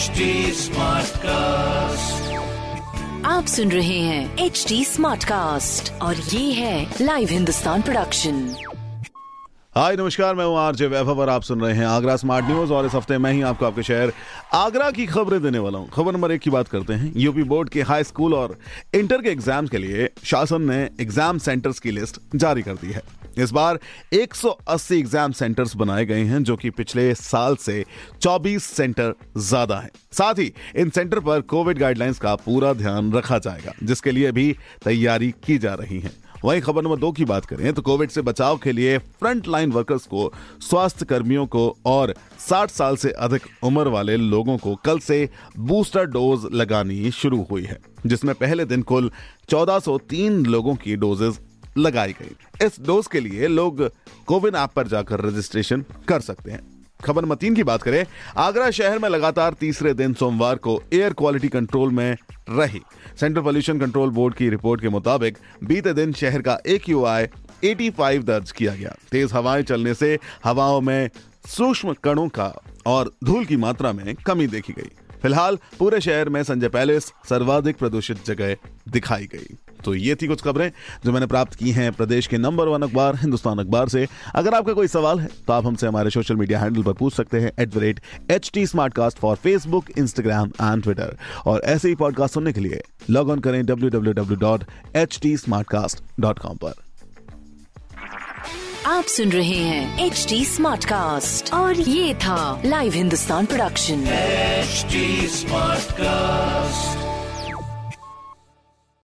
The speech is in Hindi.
HD Smartcast. आप सुन रहे हैं एच डी स्मार्ट कास्ट और ये है लाइव हिंदुस्तान प्रोडक्शन हाय नमस्कार मैं हूँ आरजे वैभव और आप सुन रहे हैं आगरा स्मार्ट न्यूज़ और इस हफ़्ते मैं ही आपको आपके शहर आगरा की खबरें देने वाला हूँ। खबर नंबर एक की बात करते हैं। यूपी बोर्ड के हाई स्कूल और इंटर के एग्ज़ाम्स के लिए शासन ने एग्ज़ाम सेंटर्स की लिस्ट जारी कर दी है। इस बार 180 एग्ज़ाम सेंटर्स बनाए गए हैं, जो कि पिछले साल से 24 सेंटर ज़्यादा है। साथ ही इन सेंटर पर कोविड गाइडलाइंस का पूरा ध्यान रखा जाएगा, जिसके लिए भी तैयारी की जा रही है। वहीं खबर नंबर दो की बात करें तो कोविड से बचाव के लिए फ्रंट लाइन वर्कर्स को स्वास्थ्य कर्मियों को और 60 साल से अधिक उम्र वाले लोगों को कल से बूस्टर डोज लगानी शुरू हुई है, जिसमें पहले दिन कुल 1403 लोगों की डोजेज लगाई गई। इस डोज के लिए लोग कोविन ऐप पर जाकर रजिस्ट्रेशन कर सकते हैं। खबर नंबर तीन की बात करें, आगरा शहर में लगातार तीसरे दिन सोमवार को एयर क्वालिटी कंट्रोल में रही। सेंट्रल पोल्यूशन कंट्रोल बोर्ड की रिपोर्ट के मुताबिक, बीते दिन शहर का एक यू आई दर्ज किया गया। तेज हवाएँ चलने से हवाओं में सूक्ष्म कणों का और धूल की मात्रा में कमी देखी गई। फ़िलहाल पूरे शहर में संजय पैलेस सर्वाधिक प्रदूषित जगह दिखाई गई। तो ये थी कुछ खबरें जो मैंने प्राप्त की हैं प्रदेश के नंबर वन अखबार हिंदुस्तान अखबार से। अगर आपका कोई सवाल है तो आप हमसे हमारे सोशल मीडिया हैंडल पर पूछ सकते हैं at the rate H T Smartcast for Facebook Instagram and Twitter. और ऐसे ही पॉडकास्ट सुनने के लिए लॉग ऑन करें W W W dot H T Smartcast dot com पर। आप सुन रहे हैं एच टी स्मार्ट कास्ट और ये था live Hindustan production. HD Smartcast.